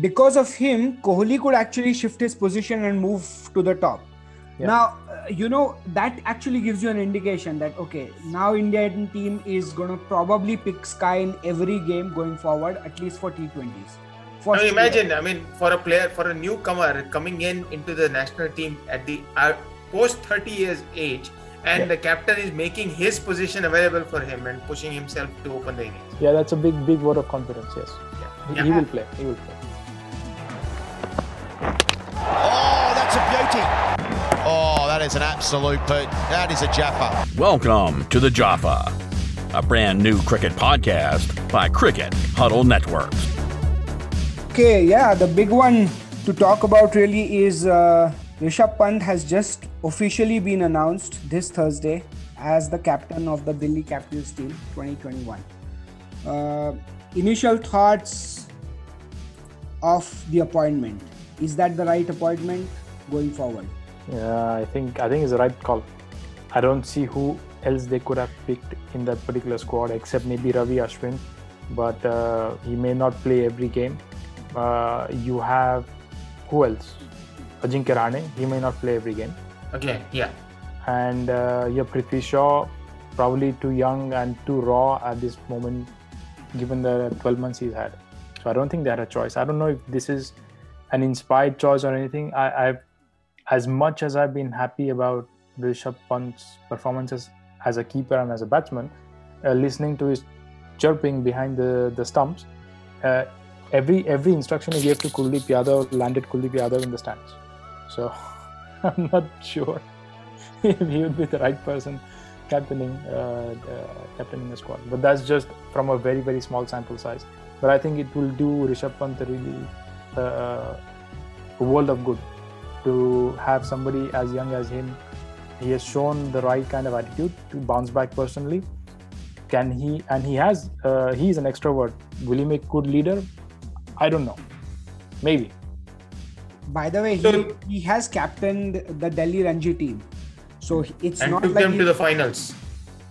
because of him, Kohli could actually shift his position and move to the top. Yeah. Now, uh, you know that actually gives you an indication that okay, now Indian team is gonna probably pick Sky in every game going forward, at least for T20s. For I mean, imagine, I mean, for a player, for a newcomer coming in into the national team at the uh, post 30 years age, and yeah. the captain is making his position available for him and pushing himself to open the innings. Yeah, that's a big, big vote of confidence. Yes, yeah. He, yeah. he will play. He will play. That's. Oh, that is an absolute put. That is a Jaffa. Welcome to the Jaffa, a brand new cricket podcast by Cricket Huddle Networks. Okay, yeah, the big one to talk about really is uh, Rishabh Pant has just officially been announced this Thursday as the captain of the Delhi Capitals team 2021. Uh, initial thoughts of the appointment. Is that the right appointment going forward? Yeah, I think I think it's the right call. I don't see who else they could have picked in that particular squad except maybe Ravi Ashwin, but uh, he may not play every game uh, you have who else? Ajinkya Rahane. He may not play every game. Okay, yeah. And uh, you have Prithvi Shaw, probably too young and too raw at this moment, given the 12 months he's had. So I don't think they had a choice. I don't know if this is an inspired choice or anything. I, I've, as much as I've been happy about Rishabh Pant's performances as a keeper and as a batsman, uh, listening to his chirping behind the the stumps, uh, every every instruction he gave to Kuldeep Yadav landed Kuldeep Yadav in the stands. So I'm not sure if he would be the right person captaining uh, uh, captaining the squad. But that's just from a very very small sample size. But I think it will do Rishabh Pant a really uh, a world of good to have somebody as young as him. He has shown the right kind of attitude to bounce back personally. Can he? And he has. Uh, is an extrovert. Will he make good leader? I don't know. Maybe. By the way, so, he, he has captained the Delhi Ranji team, so it's and not took like them to the finals.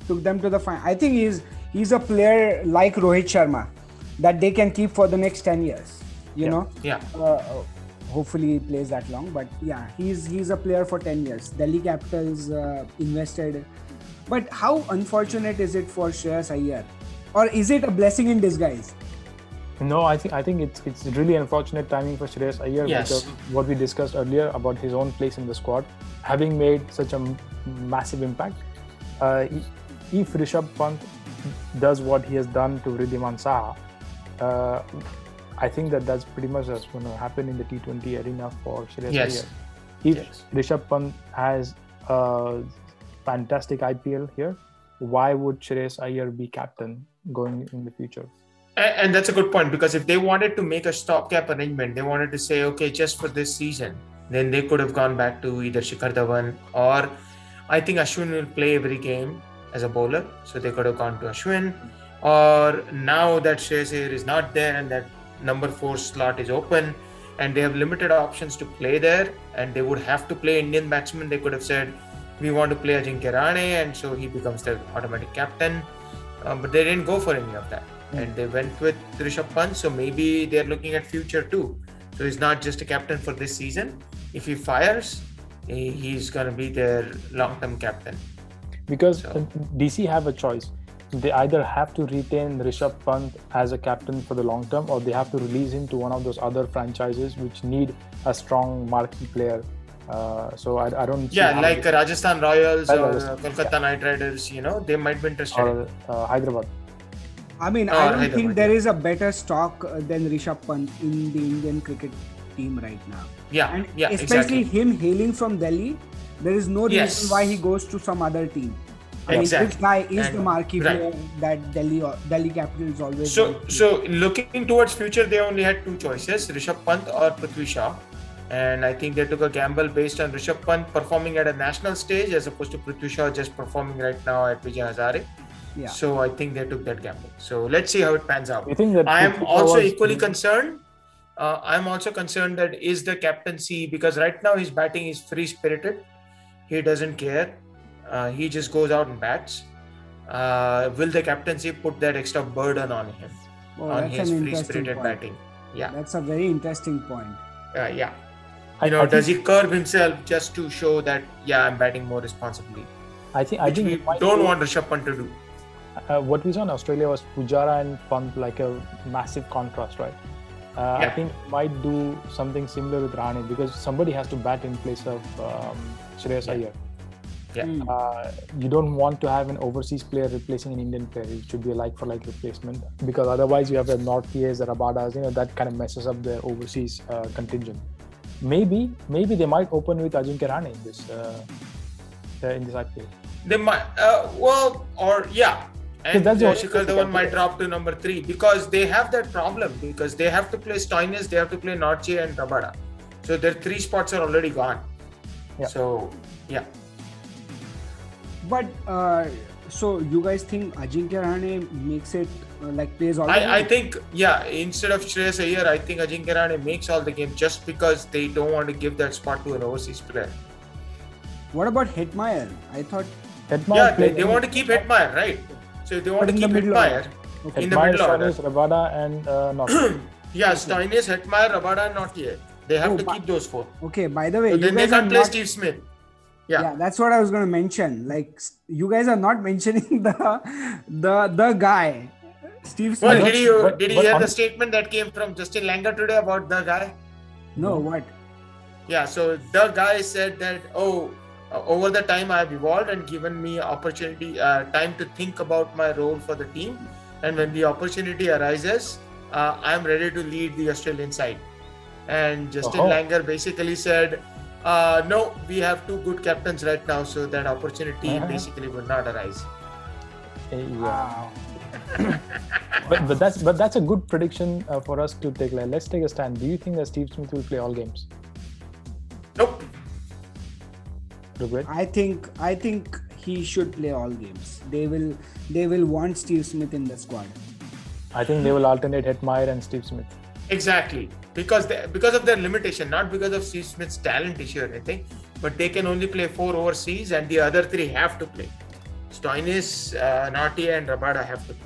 Took them to the final. I think he's he's a player like Rohit Sharma that they can keep for the next ten years. You yeah. know. Yeah. Uh, hopefully he plays that long, but yeah, he's he's a player for ten years. Delhi Capitals uh, invested, but how unfortunate is it for Shreyas Iyer, or is it a blessing in disguise? No, I think I think it's it's really unfortunate timing for Shreyas Iyer yes. because what we discussed earlier about his own place in the squad, having made such a massive impact. Uh, if Rishabh Pant does what he has done to Wriddhiman Saha, uh, I think that that's pretty much what's going to happen in the T20 arena for Shreyas yes. Iyer. If yes. Rishabh Pant has a fantastic IPL here, why would Shreyas Iyer be captain going in the future? and that's a good point because if they wanted to make a stopgap arrangement, they wanted to say, okay, just for this season, then they could have gone back to either Shikhar Dhawan or I think Ashwin will play every game as a bowler, so they could have gone to Ashwin. Or now that Shreyas is not there and that number four slot is open, and they have limited options to play there, and they would have to play Indian batsmen, they could have said, we want to play Ajinkya Rahane, and so he becomes the automatic captain. Um, but they didn't go for any of that and they went with Rishabh Pant. So maybe they're looking at future too. So he's not just a captain for this season. If he fires, he's going to be their long-term captain. Because so. DC have a choice. They either have to retain Rishabh Pant as a captain for the long term, or they have to release him to one of those other franchises which need a strong marquee player. Uh, so I, I don't. Yeah, like Rajasthan Royals or Kolkata yeah. Knight Riders. You know, they might be interested. Or uh, Hyderabad. I mean, I don't think there is a better stock uh, than Rishabh Pant in the Indian cricket team right now. Yeah, and yeah, especially exactly. him hailing from Delhi, there is no reason yes. why he goes to some other team. I exactly. mean, this guy is and, the marquee right. player that Delhi Delhi Capitals always. So, so looking towards future, they only had two choices: Rishabh Pant or Prithvi Shaw. And I think they took a gamble based on Rishabh Pant performing at a national stage as opposed to Prithvi Shaw just performing right now at Vijay Hazare. Yeah. So I think they took that gamble. So let's see how it pans out. You think that I am also was... equally concerned. Uh, I'm also concerned that is the captaincy because right now his batting is free spirited. He doesn't care. Uh, he just goes out and bats. Uh, will the captaincy put that extra burden on him oh, on his free spirited batting? Yeah. That's a very interesting point. Uh, yeah. I- You know, I does think- he curb himself just to show that yeah, I'm batting more responsibly, I think I think we don't be- want Rishabh Pant to do. uh, what we saw in Australia was Pujara and Pant like a massive contrast, right? Uh, I think might do something similar with Rahane because somebody has to bat in place of um, Shreyas Iyer. Yeah. Hmm. Uh, you don't want to have an overseas player replacing an Indian player. It should be a like for like replacement because otherwise you have the Nortjes, the Rabadas, you know that kind of messes up the overseas uh, contingent. Maybe maybe they might open with Ajinkya Rahane in this uh, uh, in this IPL. They might, uh, well, or yeah, and that's the uh, Shikhar Dhawan might drop to number three because they have that problem because they have to play Stoinis, they have to play Nortje and Rabada, so their three spots are already gone. Yeah. So yeah, But uh, so you guys think Ajinkya Rahane makes it uh, like plays all? I, I think yeah, instead of Shreyas Iyer, I think Ajinkya Rahane makes all the game just because they don't want to give that spot to an overseas player. What about Hetmeyer? I thought. Hetmeyer yeah, they, they want to keep Hetmeyer, right? So if they want But to keep middle Hetmeyer, Okay. in the Hetmeyer, middle order. Stoinis, Rabada, and uh, North. Yeah, Stoinis, Hetmeyer, Rabada, not yet. They have Oh, to keep those four. Okay. By the way, So you then they guys are can't play not. Steve Smith. Yeah. Yeah. that's what I was going to mention. Like you guys are not mentioning the the the guy, Steve Well, did you but- did you but hear on- the statement that came from Justin Langer today about the guy? no, what? Yeah, so the guy said that oh, uh, over the time I have evolved and given me opportunity, uh, time to think about my role for the team, and when the opportunity arises, uh, I am ready to lead the Australian side. And Justin Oh. Langer basically said, uh, no, we have two good captains right now, so that opportunity Uh-huh. basically would not arise. Yeah. Wow. but, but that's but that's a good prediction uh, for us to take. Like, let's take a stand. Do you think that Steve Smith will play all games? Nope. Rupert? I think I think he should play all games. They will they will want Steve Smith in the squad. I think they will alternate Hetmeyer and Steve Smith. Exactly, because they, because of their limitation, not because of Steve Smith's talent issue or anything, but they can only play four overseas, and the other three have to play. Stoinis, uh, Nortje, and Rabada have to play.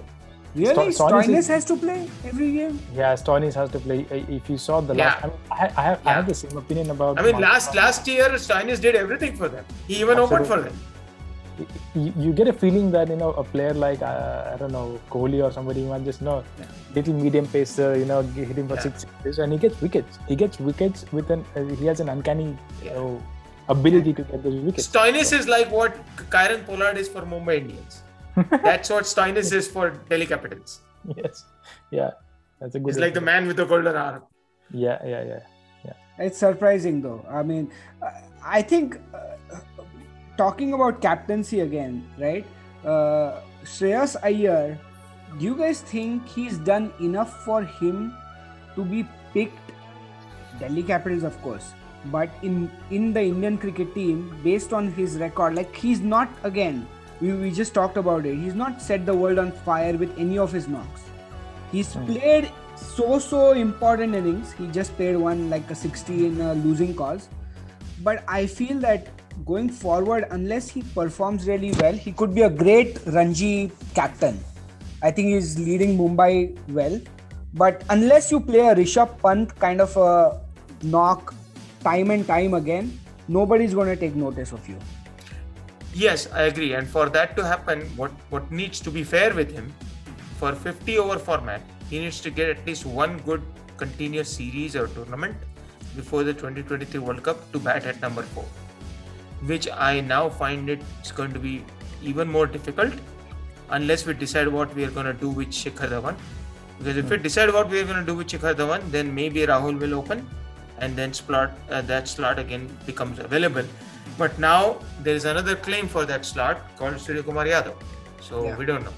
Really, Sto- Stoinis Stoinis is- has to play every game. Yeah, Stoinis has to play. If you saw the last, Yeah. I, mean, I, I have I have the same opinion about. I mean, Mark- last last year Stoinis did everything for them. He even opened for them. You, you get a feeling that you know a player like uh, I don't know Kohli or somebody might just know little medium pacer, you know, g- hit him for Yeah. six sixes, and he gets wickets. He gets wickets with an uh, he has an uncanny you Yeah. know, ability to get those wickets. Stoinis is like what Kieron Pollard is for Mumbai Indians. That's what Stoinis is for Delhi Capitals. yes, yeah, that's a good. He's like the man with the golden arm. Yeah, yeah, yeah. Yeah it's surprising though. I mean, uh, I think uh, talking about captaincy again, right? Uh, Shreyas Iyer, do you guys think he's done enough for him to be picked? Delhi Capitals, of course, but in in the Indian cricket team, based on his record, like he's not again. We, we just talked about it. He's not set the world on fire with any of his knocks. He's played so so important innings. He just played one like a 60 in a losing cause. But I feel that going forward, unless he performs really well, he could be a great Ranji captain. I think he's leading Mumbai well. But unless you play a Rishabh Pant kind of a knock time and time again, nobody's going to take notice of you. Yes, I agree. And for that to happen, what what needs to be fair with him, for 50 over format, he needs to get at least one good continuous series or tournament before the 2023 World Cup to bat at number four, which I now find it's going to be even more difficult unless we decide what we are going to do with Shikhar Dhawan. Because if we decide what we are going to do with Shikhar Dhawan, then maybe Rahul will open, and then slot uh, that slot again becomes available. But now there is another claim for that slot called Surya Kumar Yadav. So Yeah. we don't know.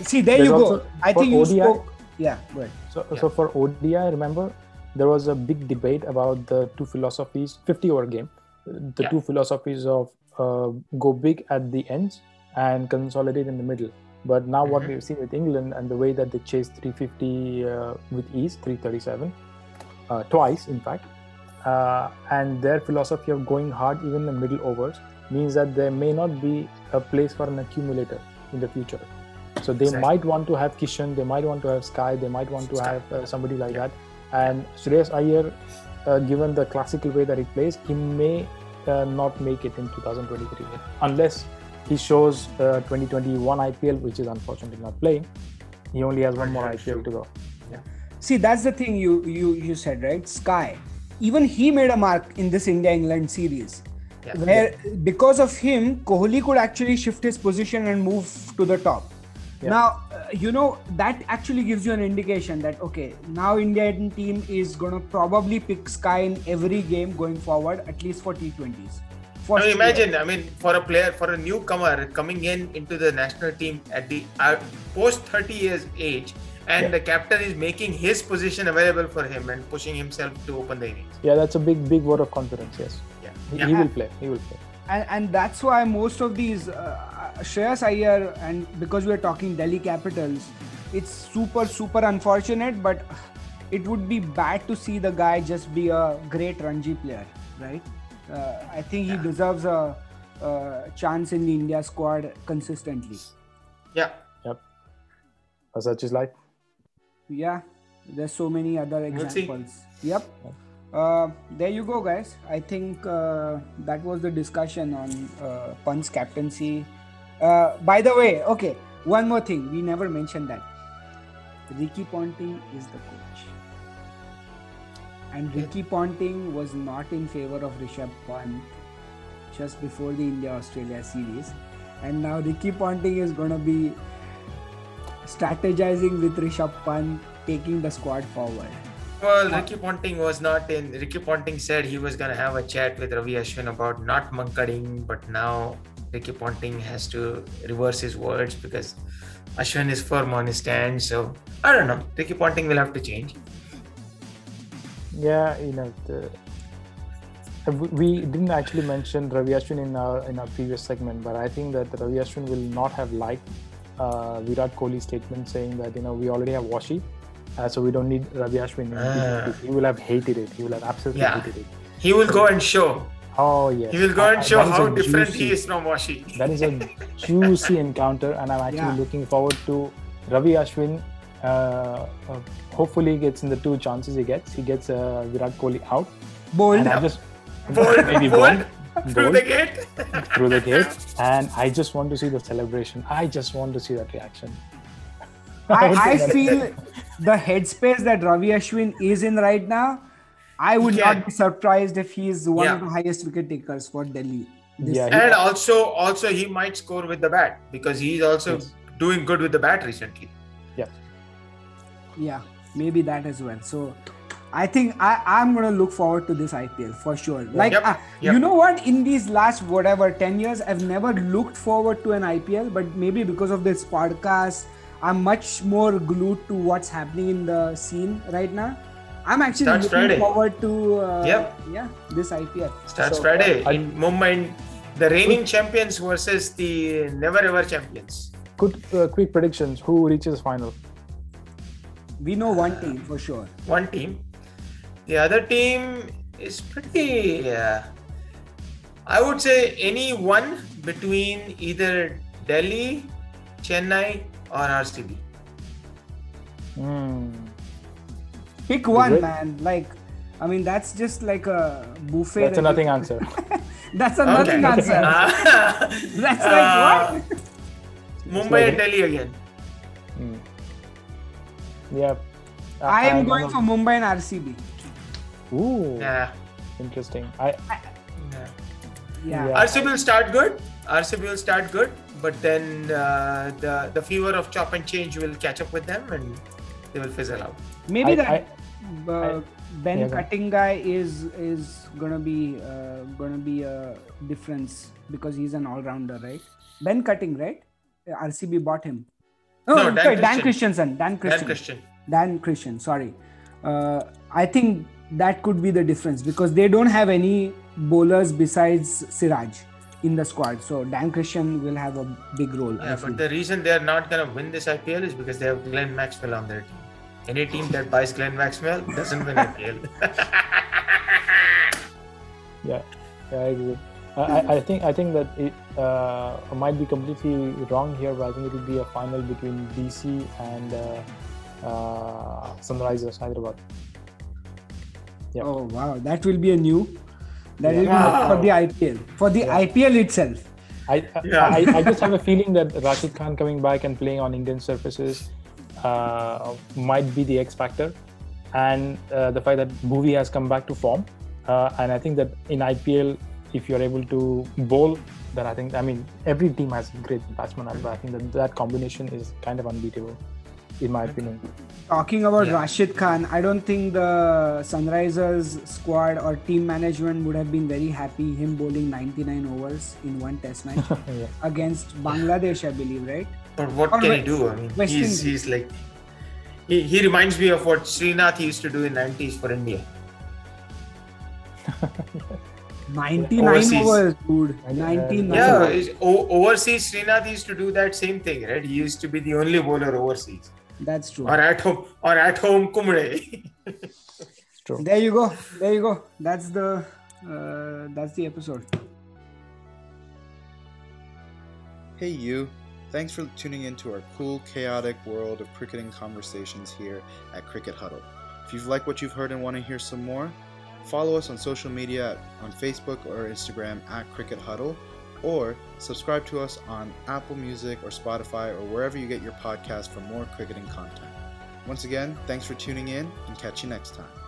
See, there There's you go. I for think you spoke. Yeah, go. So, Yeah. so for ODI, I remember there was a big debate about the two philosophies, 50 over game, the Yeah. two philosophies of uh, go big at the ends and consolidate in the middle. But now, what Mhm. we've seen with England and the way that they chased 350 uh, with ease, 337, uh, twice, in fact, uh, and their philosophy of going hard even in the middle overs means that there may not be a place for an accumulator in the future. So they Exactly. might want to have Kishan, they might want to have Sky, they might want to Sky. have uh, somebody like Yeah. that And Shreyas Iyer, uh, given the classical way that he plays, he may uh, not make it in 2023 unless he shows uh, 2021 IPL, which is unfortunately not playing. He only has one more IPL to go. See, that's the thing you you you said, right? Sky. Even he made a mark in this India England series. Yeah. Where because of him, Kohli could actually shift his position and move to the top. Yeah. Now, uh, you know, that actually gives you an indication that, okay, now Indian team is going to probably pick Sky in every game going forward, at least for T20s. For I mean, sure. imagine, I mean, for a player, for a newcomer coming in into the national team at the uh, post 30 years age, and Yeah. the captain is making his position available for him and pushing himself to open the innings. Yeah, that's a big, big vote of confidence. Yes, Yeah. he, yeah. he will play. He will play. and, and that's why most of these uh, Shreyas Iyer and because we are talking Delhi Capitals, it's super super unfortunate, but it would be bad to see the guy just be a great Ranji player, right? Uh, I think he deserves a, a chance in the India squad consistently. Yeah. Yep. As such is life. Yeah, there's so many other examples. Yep. Uh, there you go, guys. I think uh, that was the discussion on uh, Pant's captaincy. Uh, by the way, okay, one more thing. We never mentioned that. Ricky Ponting is the coach. And Ricky Ponting was not in favor of Rishabh Pant just before the India Australia series. And now Ricky Ponting is going to be strategizing with Rishabh Pant, taking the squad forward. Well, Ricky Ponting was not in. Ricky Ponting said he was going to have a chat with Ravi Ashwin about not mankading, but now Ricky Ponting has to reverse his words because Ashwin is firm on his stand. So I don't know. Ricky Ponting will have to change. Yeah, you know, the, uh, we- didn't actually mention Ravi Ashwin in our in our previous segment, but I think that Ravi Ashwin will not have liked uh, Virat Kohli's statement saying that you know we already have Washi, uh, so we don't need Ravi Ashwin. in. T20. He will have hated it. He will have absolutely Yeah. hated it. He will go and show. Oh yes. He will go and show that is how a different juicy- he is from Washi. That is a juicy encounter, and I'm actually Yeah. looking forward to Ravi Ashwin. Uh, uh, hopefully, he gets in the two chances he gets. He gets uh, Virat Kohli out, Bold. and I just Bold, maybe bold, bold, through the gate. through the gate, and I just want to see the celebration. I just want to see that reaction. I, I feel the headspace that Ravi Ashwin is in right now. I would Yeah. not be surprised if he is one Yeah. of the highest wicket takers for Delhi. This- Yeah, he- And also, also he might score with the bat because he's also Yes. doing good with the bat recently. Yeah. Yeah, maybe that as well. So I think I, I'm gonna look forward to this IPL for sure. Like Yep, uh, yep. you know what? In these last whatever 10 years, I've never looked forward to an IPL, but maybe because of this podcast, I'm much more glued to what's happening in the scene right now. I'm actually Starts looking Friday. forward to uh, Yep. yeah this IPL. Starts So, Friday I- in Mumbai. The reigning champions versus the never ever champions. Good, uh, quick predictions. Who reaches final? We know one team for sure. One team. The other team is pretty. Uh, I would say any one between either Delhi, Chennai, or RCB. Hmm. Pick one, Great. man. Like, I mean, that's just like a buffet. That's a nothing you- answer. That's a nothing answer. Uh, That's uh, like what? Mumbai like- and Delhi again. Hmm. Yeah. I am I'm- going I'm- for Mumbai and RCB. Ooh, Yeah. interesting. I yeah. Yeah. Yeah. RCB will start good. RCB will start good, but then uh, the the fever of chop and change will catch up with them, and they will fizzle out. Maybe I- that uh, Ben yeah, go. Cutting guy is is gonna be uh, gonna be a difference because he's an all rounder, right? Ben Cutting, right? RCB bought him. Oh, No, Dan sorry, Dan Christian. Christensen. Dan Dan Christian. Christian. Dan Christian, sorry. Uh, I think that could be the difference because they don't have any bowlers besides Siraj in the squad. So Dan Christian will have a big role. Yeah, but the reason they are not gonna win this IPL is because they have Glenn Maxwell on their team. Any team that buys Glenn Maxwell doesn't win IPL. yeah, yeah, I agree. I, I- I think I think that it uh, might be completely wrong here, but I think it will be a final between DC and uh, uh, Sunrisers Hyderabad. Yeah. Oh wow, that will be a new. That will Wow. be for the IPL. For the IPL itself. I, I- Yeah. I, I just have a feeling that Rashid Khan coming back and playing on Indian surfaces uh, might be the X factor, and uh, the fact that Bhuvi has come back to form, uh, and I think that in IPL, if you're able to bowl, then I think I mean every team has great batsmen, but I think that that combination is kind of unbeatable, in my opinion. Talking about Yeah. Rashid Khan, I don't think the Sunrisers squad or team management would have been very happy him bowling 99 overs in one test match Yeah. against Bangladesh, I believe, right? But what Or can he do? I mean, West he's Indies. he's like he, he reminds me of what Srinath used to do in 90s for India. 99 Overseas. overs, dude. And, uh, 99 Yeah, overs. o- overseas Srinath used to do that same thing, right? He used to be the only bowler overseas. That's true. Or at home, or at home Kumble. True. There you go. There you go. That's the uh, that's the episode. Hey, you. Thanks for tuning in to our cool, chaotic world of cricketing conversations here at Cricket Huddle. If you've liked what you've heard and want to hear some more, follow us on social media on Facebook or Instagram at Cricket Huddle, or subscribe to us on Apple Music or Spotify or wherever you get your podcast for more cricketing content. Once again, thanks for tuning in and catch you next time.